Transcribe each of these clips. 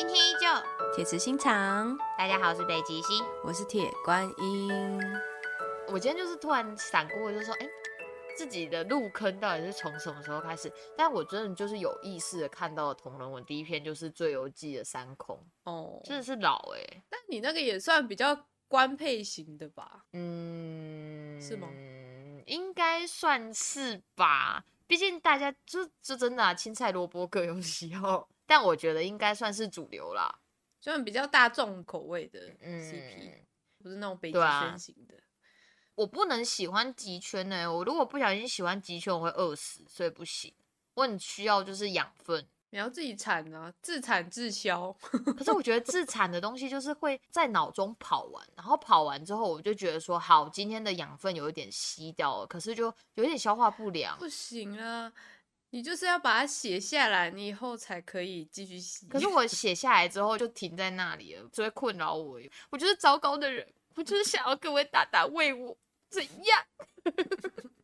今天依旧，铁石心肠，大家好，我是北极星。我是铁观音。我今天就是突然闪过，就说，哎、自己的入坑到底是从什么时候开始？但我真的就是有意识的看到了同人文第一篇就是《最游记》的三空，哦，真的是老哎、但你那个也算比较官配型的吧？嗯，是吗？应该算是吧，毕竟大家就就真的啊，青菜萝卜各有喜好，但我觉得应该算是主流啦。算比较大众口味的嗯 CP，、不是那种北极圈型的。我不能喜欢极圈呢、我如果不小心喜欢极圈，我会饿死，所以不行。我很需要就是养分，你要自己产啊，自产自销。可是我觉得自产的东西就是会在脑中跑完，然后跑完之后，我就觉得说，好，今天的养分有一点吸掉了，可是就有点消化不良。不行啊，你就是要把它写下来，你以后才可以继续写。可是我写下来之后就停在那里了，只会困扰我。我就是糟糕的人，我就是想要各位大大为我怎样？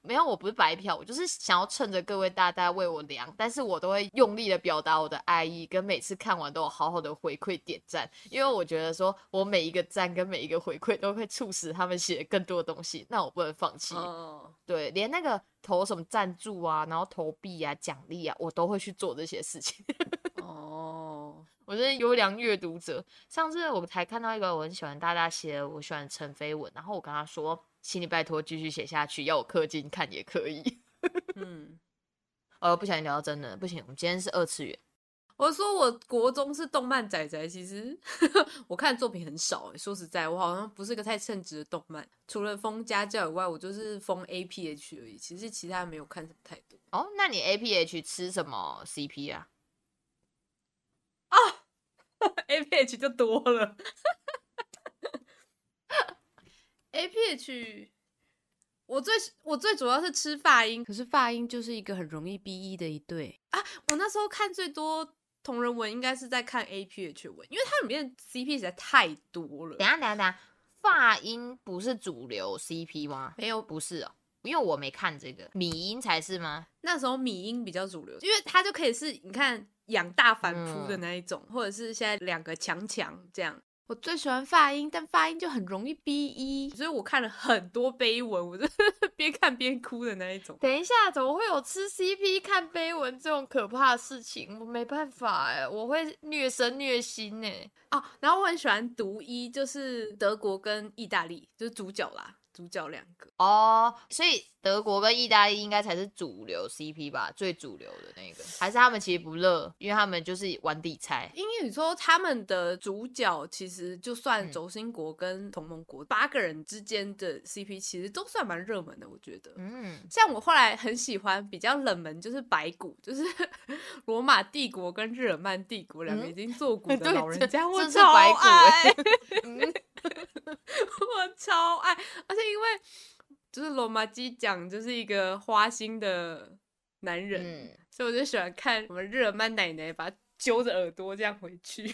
没有，我不是白嫖，我就是想要趁着各位大大为我量，但是我都会用力的表达我的爱意，跟每次看完都有好好的回馈点赞，因为我觉得说我每一个赞跟每一个回馈都会促使他们写更多的东西，那我不能放弃。哦，对，连那个投什么赞助啊，然后投币啊、奖励啊，我都会去做这些事情。哦，我是优良阅读者。上次我才看到一个我很喜欢大大写的，我喜欢陈飞文，然后我跟他说，请你拜托继续写下去，要我氪金看也可以。嗯，呃，不小心聊到真的，不行，我们今天是二次元。我说我国中是动漫仔仔，其实 我看的作品很少欸。说实在，我好像不是个太称职的动漫，除了封家教以外，我就是封 APH 而已。其实其他没有看什么太多。哦，那你 APH 吃什么 CP 啊啊？APH 就多了。APH，我最我最主要是吃发音，可是发音就是一个很容易 BE 的一对啊。我那时候看最多同人文，应该是在看 APH 文，因为它里面 CP 实在太多了等。下，等下，等下，发音不是主流 CP 吗？没有，不是哦，因为我没看这个，米音才是吗？那时候米音比较主流，因为它就可以是你看养大反扑的那一种，或者是现在两个强强这样。我最喜欢发音，但发音就很容易 B 一所以我看了很多碑文，我就 边看边哭的那一种。等一下，怎么会有吃 CP 看碑文这种可怕的事情？我没办法哎，我会虐身虐心哎。哦，然后我很喜欢读一，就是德国跟意大利，就是主角啦，主角两个。哦，所以德国跟意大利应该才是主流 CP 吧，最主流的那个，还是他们其实不热，因为他们就是玩底菜。因为你说他们的主角其实就算嗯。轴心国跟同盟国、八个人之间的 CP，其实都算蛮热门的，我觉得。嗯，像我后来很喜欢比较冷门，就是白骨，就是 罗马帝国跟日耳曼帝国两个嗯。已经做古的 老人家，这我超这是白骨 我超爱，而且因为就是罗马基讲就是一个花心的男人，嗯，所以我就喜欢看我们日耳曼奶奶把他揪着耳朵这样回去。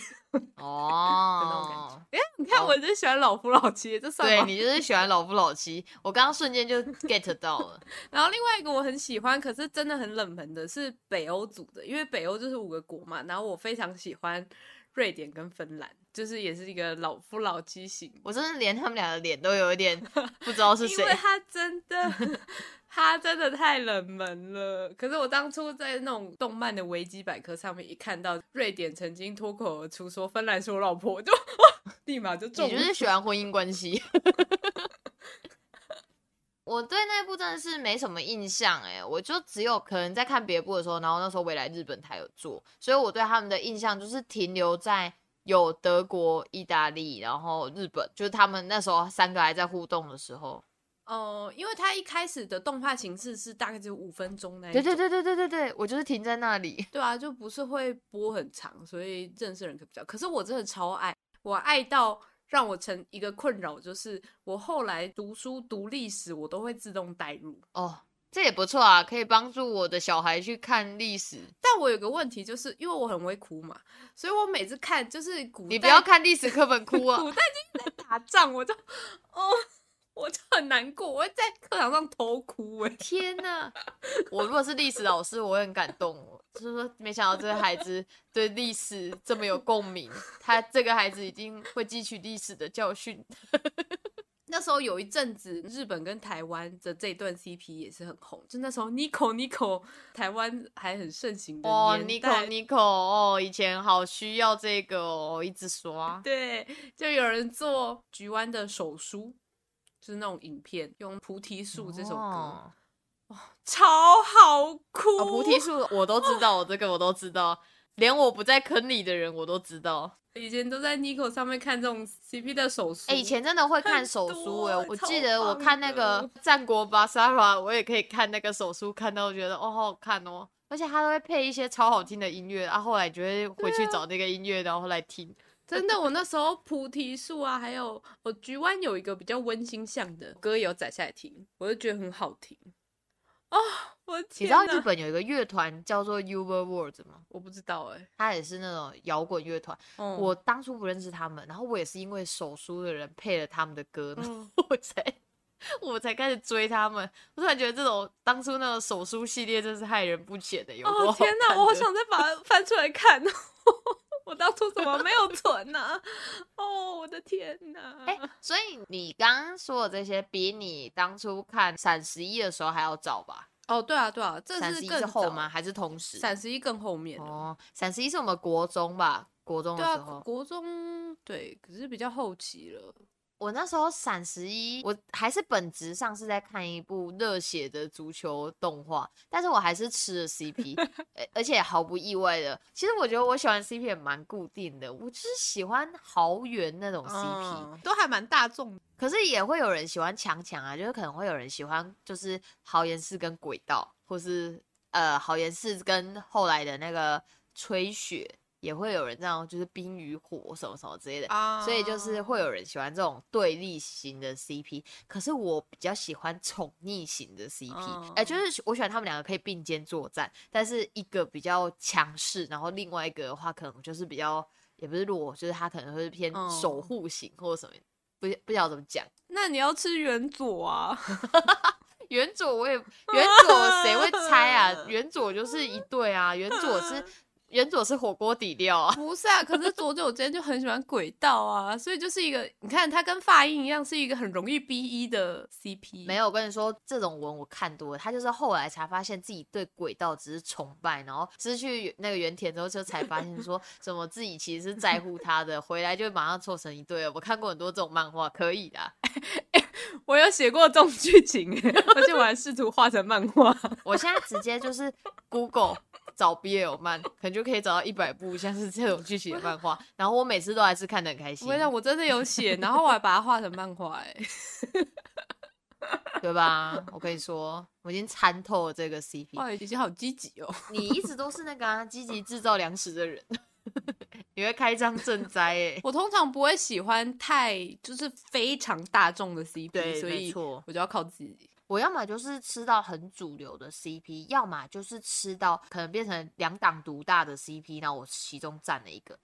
哦，哎你看，哦我就喜欢老夫老妻，这算吗？对你就是喜欢老夫老妻，我刚刚瞬间就 get 到了。然后另外一个我很喜欢，可是真的很冷门的是北欧组的，因为北欧就是五个国嘛，然后我非常喜欢瑞典跟芬兰，就是也是一个老夫老妻型。我真的连他们俩的脸都有一点 不知道是谁因为。他真的，他真的太冷门了。可是我当初在那种动漫的维基百科上面一看到瑞典曾经脱口而出说芬兰是我老婆，我就立马就中。你就是喜欢婚姻关系。我对那部真的是没什么印象哎，我就只有可能在看别部的时候，然后那时候未来日本台有做，所以我对他们的印象就是停留在有德国、意大利，然后日本，就是他们那时候三个还在互动的时候。哦、因为他一开始的动画形式是大概只有五分钟那一种，对对对对对对对，我就是停在那里。对啊，就不是会播很长，所以认识人可比较。可是我真的超爱，我爱到让我成一个困扰，就是我后来读书读历史，我都会自动代入。哦，这也不错啊，可以帮助我的小孩去看历史。但我有个问题，就是因为我很会哭嘛，所以我每次看就是古代你不要看历史课本哭啊！古代就是在打仗，我就哦我就很难过，我会在课堂上偷哭哎！天哪，我如果是历史老师，我会很感动。就是说，没想到这个孩子对历史这么有共鸣，他这个孩子已经会汲取历史的教训。那时候有一阵子，日本跟台湾的这段 CP 也是很红，就那时候 Nico Nico 台湾还很盛行的哦，Nico。Nico 哦，以前好需要这个哦，一直刷。对，就有人做菊湾的手书，就是那种影片，用《菩提树》这首歌，哦超好哭。哦，菩提树我都知道，我这个我都知道，连我不在坑里的人我都知道。以前都在 Nico 上面看这种 CP 的手书。哎、以前真的会看手书哎、多我超记得我看那个的战国巴萨拉，我也可以看那个手书，看到觉得哦好好看哦，而且它都会配一些超好听的音乐，啊，后来就会回去找那个音乐，然后来听。真的，我那时候菩提树啊，还有我菊湾有一个比较温馨向的歌，也有载下来听，我就觉得很好听。哦，我的你知道日本有一个乐团叫做 Uber World 吗？我不知道哎、它也是那种摇滚乐团。嗯我当初不认识他们，然后我也是因为手书的人配了他们的歌，然后嗯 我才我才开始追他们。我突然觉得这种当初那种手书系列真是害人不浅的，有多哦天哪，我好想再把它翻出来看哦。我当初怎么没有存呢、哦，我的天哪！哎、所以你刚刚说的这些，比你当初看闪十一的时候还要早吧？哦，对啊，对啊，这是更后吗？？还是同时？闪十一更后面。哦，闪十一是我们国中吧？国中的时候，国中对，可是比较后期了。我那时候闪十一，我还是本质上是在看一部热血的足球动画，但是我还是吃了 CP，而而且毫不意外的，其实我觉得我喜欢 CP 也蛮固定的，我就是喜欢豪园那种 CP，、嗯都还蛮大众。可是也会有人喜欢强强啊，就是可能会有人喜欢就是豪言寺跟轨道，或是呃豪言寺跟后来的那个吹雪，也会有人这样就是冰与火什么什么之类的。啊所以就是会有人喜欢这种对立型的 CP，可是我比较喜欢宠溺型的 CP，哎、哦就是我喜欢他们两个可以并肩作战，但是一个比较强势，然后另外一个的话可能就是比较也不是弱，就是他可能会偏哦守护型或者什么，不不晓得怎么讲。那你要吃原佐啊？原佐我也原佐谁会猜啊？原佐就是一对啊，原佐是原佐是火锅底料啊。不是啊，可是佐久间就很喜欢轨道啊，所以就是一个，你看他跟发音一样，是一个很容易 B E 的 CP。没有，我跟你说，这种文我看多了，他就是后来才发现自己对轨道只是崇拜，然后失去那个原田之后，就才发现说什么自己其实是在乎他的，回来就马上凑成一对了。我看过很多这种漫画，可以的。我有写过这种剧情，而且我还试图画成漫画。我现在直接就是 Google 找 BL 漫，可能就可以找到一百部像是这种剧情的漫画，然后我每次都还是看得很开心我，跟你讲，我真的有写，然后我还把它画成漫画，哎，对吧？我跟你说，我已经参透了这个 CP。哇，已经好积极哦。你一直都是那个啊积极制造粮食的人，你会开张赈灾哎。我通常不会喜欢太就是非常大众的 CP，所以我就要靠自己。我要么就是吃到很主流的 CP，要么就是吃到可能变成两党独大的 CP，那我其中占了一个。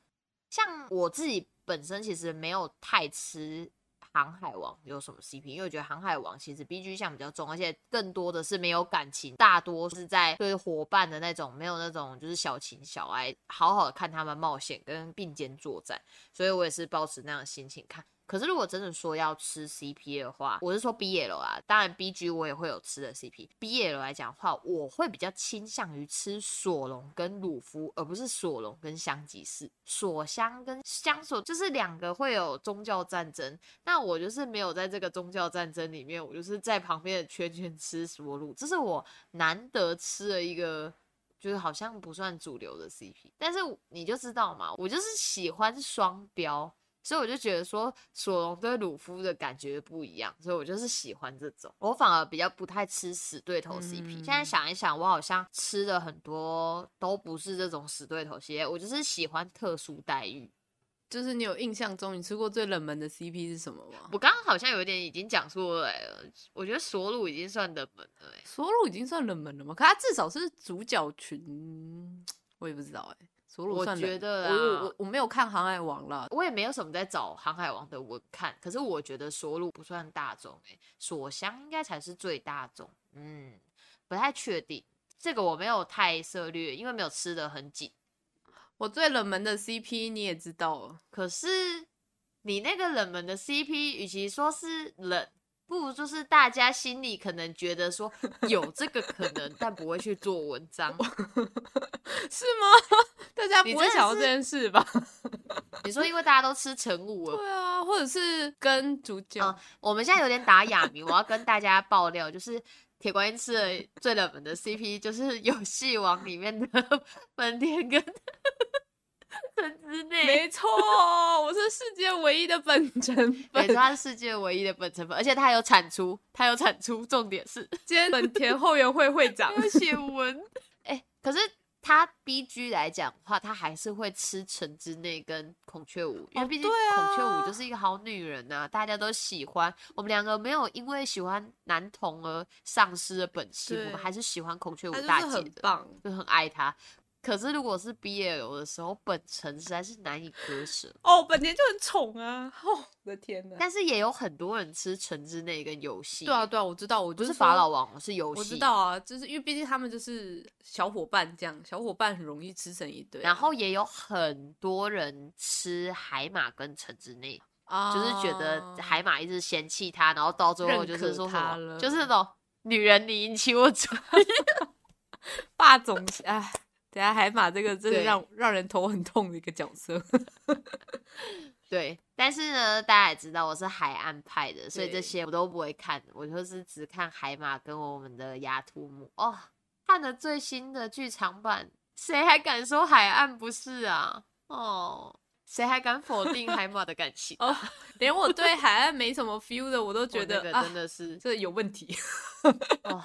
像我自己本身其实没有太吃航海王有什么 CP，因为我觉得航海王其实 BG 项比较重，而且更多的是没有感情，大多是在对伙伴的那种，没有那种就是小情小爱，好好的看他们冒险跟并肩作战，所以我也是抱持那样的心情看。可是如果真的说要吃 CP 的话，我是说 BL 啊，当然 BG 我也会有吃的 CP。BL 来讲的话，我会比较倾向于吃索隆跟鲁夫，而不是索隆跟香吉士。索香跟香索就是两个会有宗教战争，那我就是没有在这个宗教战争里面，我就是在旁边的圈圈吃索鲁，这是我难得吃的一个。就是好像不算主流的 CP，但是你就知道嘛，我就是喜欢双标，所以我就觉得说索隆对鲁夫的感觉不一样，所以我就是喜欢这种。我反而比较不太吃死对头 CP、嗯现在想一想，我好像吃的很多都不是这种死对头系列，我就是喜欢特殊待遇。就是你有印象中你吃过最冷门的 CP 是什么吗？我刚刚好像有点已经讲出来了，我觉得索鲁已经算冷门了、欸。索鲁已经算冷门了吗？可他至少是主角群，我也不知道哎、我索鲁算冷觉得我我啦我我没有看《航海王》了，我也没有什么在找《航海王》的文看，可是我觉得索鲁不算大众、欸，索香应该才是最大众。嗯，不太确定，这个我没有太涉略，因为没有吃的很紧。我最冷门的 CP 你也知道了，可是你那个冷门的 CP，与其说是冷，不如就是大家心里可能觉得说有这个可能，但不会去做文章。是吗？大家不会想到这件事吧？你说因为大家都吃成武了，对啊，或者是跟主角，啊我们现在有点打哑谜，我要跟大家爆料，就是铁观音吃的最冷门的 CP 就是《游戏王》里面的 本田跟 陈之内，没错，我是世界唯一的本成没本错，。他是世界唯一的本成本，而且他有产出，他有产出，重点是今天本田后援会会长有写文。哎、可是他 B G 来讲的话，他还是会吃橙之内跟孔雀舞，因为哦毕竟孔雀舞就是一个好女人呐、大家都喜欢。我们两个没有因为喜欢男童而丧失了本性，我们还是喜欢孔雀舞大姐的，很棒。就很爱她。可是如果是 BL 的时候，本城实在是难以割舍。哦，本田就很宠啊！哦，我的天哪！但是也有很多人吃橙之内跟游戏，对啊，，对啊，我知道，我不就是说法老王，是游戏。我知道啊，就是因为毕竟他们就是小伙伴这样，小伙伴很容易吃成一堆啊。然后也有很多人吃海马跟橙之内，啊，就是觉得海马一直嫌弃他，然后到最后就是说什么，他了就是那种女人你引起我注意。霸总，哎，等下海马这个真的让让人头很痛的一个角色。对，但是呢，大家也知道我是海岸派的，所以这些我都不会看，我就是只看海马跟我们的牙图姆。哦，看了最新的剧场版，谁还敢说海岸不是啊？哦，谁还敢否定海马的感情？哦，连我对海岸没什么 feel 的，我都觉我那个得啊真的是这有问题。哦，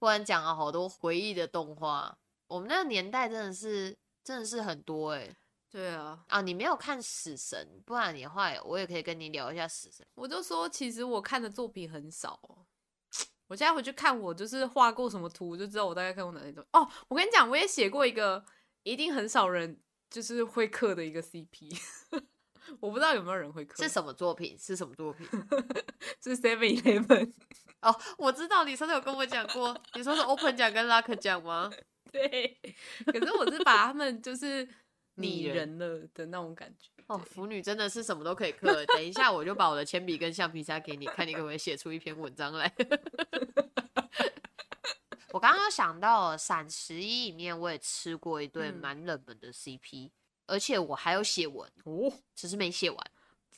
突然讲了好多回忆的动画，我们那个年代真的是真的是很多哎、对啊，啊！你没有看《死神》，不然你的话，我也可以跟你聊一下《死神我就说其实我看的作品很少哦。我现在回去看，我就是画过什么图，我就知道我大概看过哪些东西。哦，我跟你讲，我也写过一个一定很少人就是会刻的一个 CP，我不知道有没有人会》刻。是什么作品？是什么作品？是 Seven Eleven。哦，我知道，你上次有跟我讲过，你说是 Open 奖跟 Luck 奖吗？对，可是我是把他们就是 拟拟人人了的那种感觉。哦，腐女真的是什么都可以刻。等一下，我就把我的铅笔跟橡皮擦给你，看你可不可以写出一篇文章来。我刚刚想到了《闪十一》里面，我也吃过一对嗯蛮冷门的 CP，、而且我还有写文，哦，只是没写完。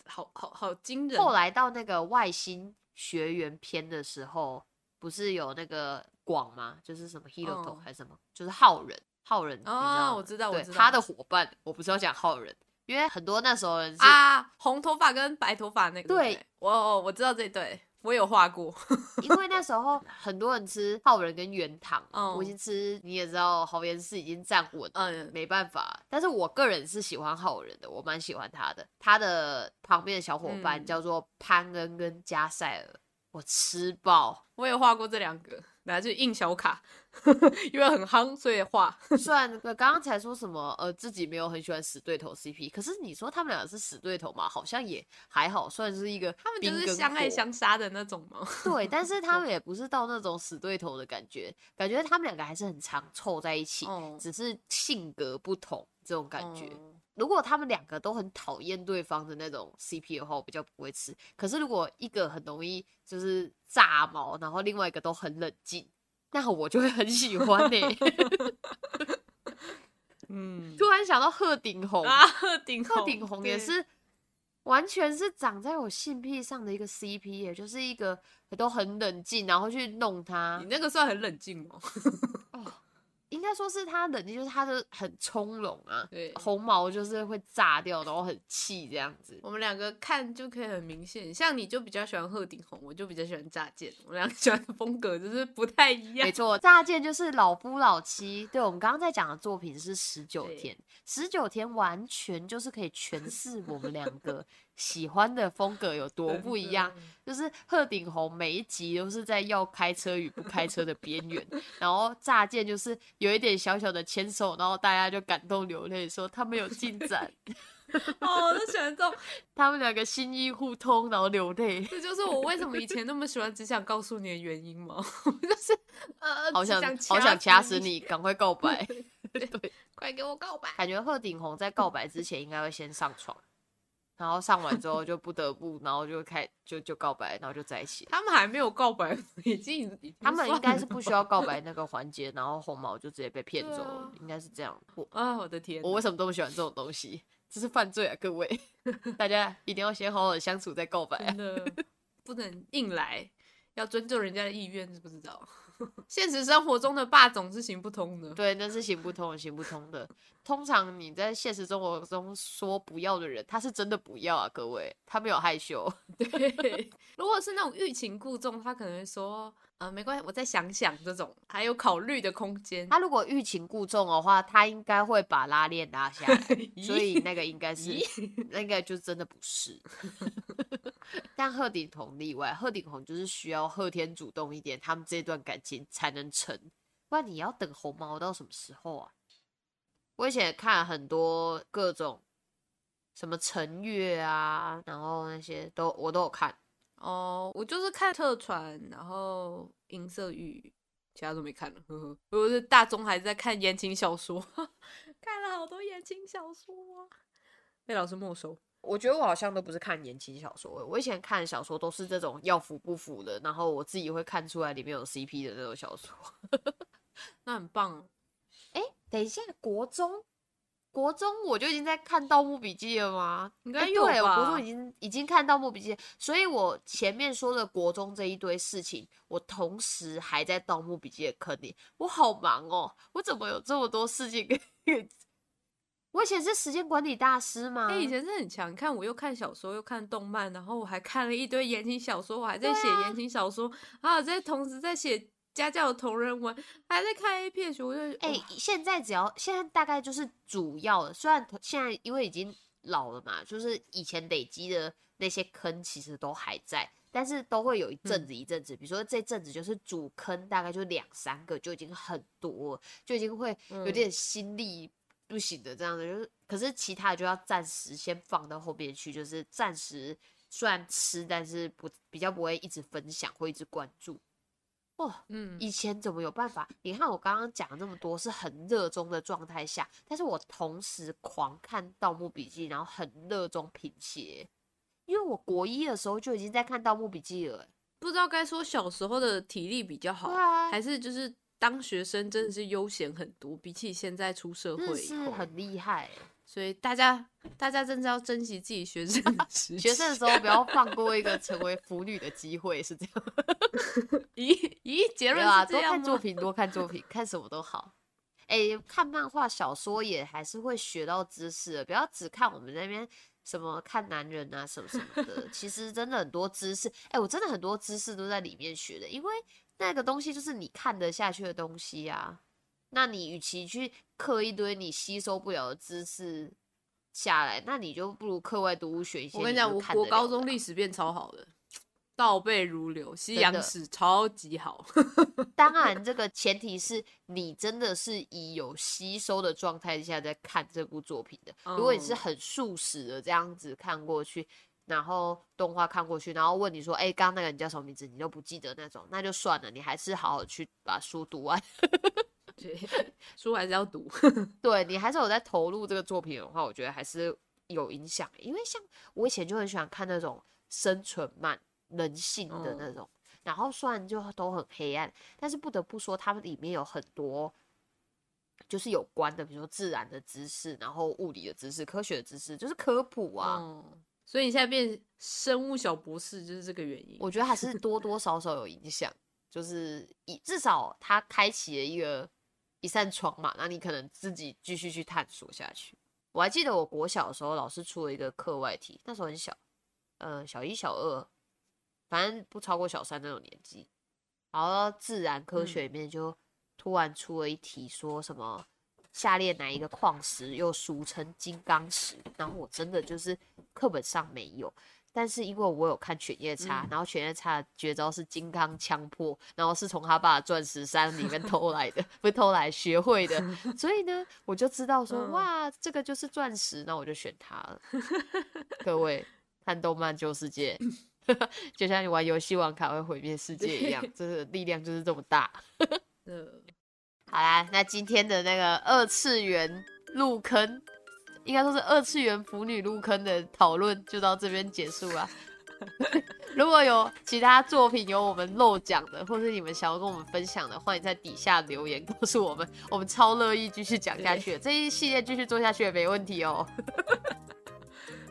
好好好惊人。后来到那个外星学员篇的时候，不是有那个广吗？就是什么 Hiroto 嗯还是什么，就是浩人，浩人，你知道吗？哦我知道我知道他的伙伴，我不是要讲浩人，因为很多那时候人是、啊，红头发跟白头发那个。对不，我我我知道这一对，我有画过。因为那时候很多人吃浩人跟原糖，嗯我已经吃，你也知道豪言寺已经站稳。嗯，没办法，但是我个人是喜欢浩人的，我蛮喜欢他的。他的旁边的小伙伴嗯叫做潘恩跟加塞尔，我吃爆。我有画过这两个，拿去印小卡，因为很夯，所以画。虽然刚刚才说什么呃自己没有很喜欢死对头 CP，可是你说他们俩是死对头嘛，好像也还好，算是一个他们就是相爱相杀的那种吗？对，但是他们也不是到那种死对头的感觉，感觉他们两个还是很常凑在一起，哦只是性格不同这种感觉。哦如果他们两个都很讨厌对方的那种 CP 的话，我比较不会吃。可是如果一个很容易就是炸毛，然后另外一个都很冷静，那我就会很喜欢呢、嗯，突然想到鹤顶红，啊，鹤顶鹤顶红也是完全是长在我性癖上的一个 CP 也，就是一个都很冷静，然后去弄他你。那个算很冷静吗？应该说是他冷静，就是他的很从容啊，对红毛就是会炸掉，然后很气这样子。我们两个看就可以很明显，像你就比较喜欢鹤顶红，我就比较喜欢炸剑，我们两个喜欢的风格就是不太一样没。错，乍见就是老夫老妻。对，我们刚刚在讲的作品是十九天，十九天完全就是可以诠释我们两个喜欢的风格有多不一样。就是鹤顶红每一集都是在要开车与不开车的边缘，然后乍见就是有一点小小的牵手，然后大家就感动流泪，说他们有进展。哦，我都喜欢这种，他们两个心意互通，然后流泪。这就是我为什么以前那么喜欢只想告诉你的原因吗？就是呃，好想好想掐死你，赶快告白。对，快给我告白。感觉鹤顶红在告白之前应该会先上床，然后上完之后就不得不，然后就开就就告白，然后就在一起。他们还没有告白，已经他们应该是不需要告白那个环节，然后红毛就直接被骗走了，应该是这样。啊，我的天！我为什么这么喜欢这种东西？这是犯罪啊，各位！大家一定要先好好的相处再告白啊，不能硬来，要尊重人家的意愿，知不知道？现实生活中的霸总是行不通的，对，那是行不通，行不通的。通常你在现实生活中说不要的人，他是真的不要啊，各位，他没有害羞。对，如果是那种欲擒故纵，他可能会说，呃，没关系，我再想想，这种还有考虑的空间。他如果欲擒故纵的话，他应该会把拉链拉下来，所以那个应该是，那个就真的不是。但鹤顶红例外，鹤顶红就是需要鹤天主动一点，他们这段感情才能成，不然你要等红毛到什么时候啊？我以前看很多各种什么陈月啊，然后那些都我都有看哦。我就是看特传，然后银色玉，其他都没看了。呵呵，我是大中还在看言情小说，看了好多言情小说啊，被老师没收。我觉得我好像都不是看言情小说，我以前看小说都是这种要腐不腐的，然后我自己会看出来里面有 CP 的那种小说，那很棒。哎，等一下，国中，国中我就已经在看《盗墓笔记》了吗？应该有吧。我国中已经已经看《盗墓笔记》，所以我前面说的国中这一堆事情，我同时还在《盗墓笔记》的坑里。我好忙哦，我怎么有这么多事情？我以前是时间管理大师吗？哎，以前是很强。看，我又看小说，又看动漫，然后我还看了一堆言情小说，我还在写言情小说，然后在同时在写家教同人文，还在看 A 片。我就哎，现在只要现在大概就是主要的，虽然现在因为已经老了嘛，就是以前累积的那些坑其实都还在，但是都会有一阵子一阵子，比如说这阵子就是主坑，大概就两三个就已经很多，就已经会有点心力。不行的，这样子就是，可是其他的就要暂时先放到后面去，就是暂时虽然吃，但是不比较不会一直分享，会一直关注。哦，嗯，以前怎么有办法？你看我刚刚讲了那么多，是很热衷的状态下，但是我同时狂看《盗墓笔记》，然后很热衷品鞋，因为我国一的时候就已经在看《盗墓笔记》了。不知道该说小时候的体力比较好，还是就是。当学生真的是悠闲很多，比起现在出社会以后很厉害。所以大家大家真的要珍惜自己学生的 时学生的时候，不要放过一个成为腐女的机会，是这样。咦咦，结论啊多看作品，多看作品，看什么都好。哎，看漫画小说也还是会学到知识的，不要只看我们那边什么看男人啊什么什么的。其实真的很多知识，哎，我真的很多知识都在里面学的，因为。那个东西就是你看得下去的东西啊，那你与其去刻一堆你吸收不了的知识下来，那你就不如课外读物学一些。我跟你讲，我我高中历史变超好的，倒背如流，西洋史超级好。当然，这个前提是你真的是以有吸收的状态下在看这部作品的。如果你是很速食的这样子看过去。然后动画看过去，然后问你说：“哎，刚刚那个人叫什么名字？”你都不记得那种，那就算了。你还是好好去把书读完。对，书还是要读。对你还是有在投入这个作品的话，我觉得还是有影响。因为像我以前就很喜欢看那种生存漫、人性的那种，然后虽然就都很黑暗，但是不得不说，它们里面有很多就是有关的，比如说自然的知识，然后物理的知识、科学的知识，就是科普啊。所以你现在变生物小博士就是这个原因？我觉得还是多多 少少有影响，就是以至少它开启了一个一扇窗嘛，那你可能自己继续去探索下去。我还记得我国小的时候，老师出了一个课外题，那时候很小，呃，小一、小二，反正不超过小三那种年纪。然后自然科学里面就突然出了一题，说什么下列哪一个矿石又俗称金刚石？然后我真的就是课本上没有。但是因为我有看犬夜叉，然后犬夜叉绝招是金刚枪破，然后是从他爸钻石山里面偷来的，不是偷来学会的，所以呢，我就知道说哇，这个就是钻石，那我就选它了。各位看动漫旧世界，就像你玩游戏王卡会毁灭世界一样，这个力量就是这么大。好啦，那今天的那个二次元入坑。应该说是二次元腐女入坑的讨论就到这边结束了。如果有其他作品有我们漏讲的，或是你们想要跟我们分享的，欢迎在底下留言告诉我们，我们超乐意继续讲下去。这一系列继续做下去也没问题哦。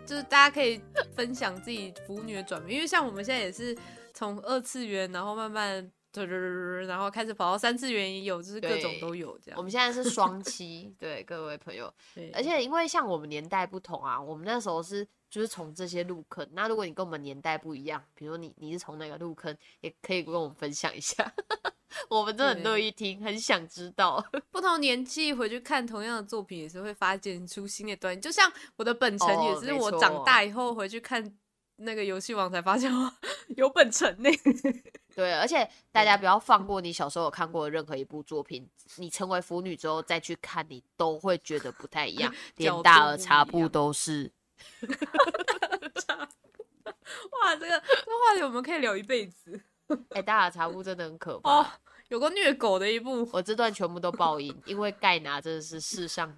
就是大家可以分享自己腐女的转变，因为像我们现在也是从二次元，然后慢慢。然后开始跑到三次元也有，就是各种都有这样。我们现在是双期，对各位朋友。而且因为像我们年代不同啊，我们那时候是就是从这些入坑。那如果你跟我们年代不一样，比如你你是从哪个入坑，也可以跟我们分享一下。我们真的很乐意听，很想知道。不同年纪回去看同样的作品，也是会发现出新的端倪。就像我的本城也是我长大以后回去看。那个游戏王才发现 有本城呢。对，而且大家不要放过你小时候有看过的任何一部作品，你成为腐女之后再去看，你都会觉得不太一样，连大耳茶布都是。哇，这个这话题我们可以聊一辈子。哎，大耳茶布真的很可怕，有个虐狗的一部，我这段全部都爆音，因为盖拿真的是世上。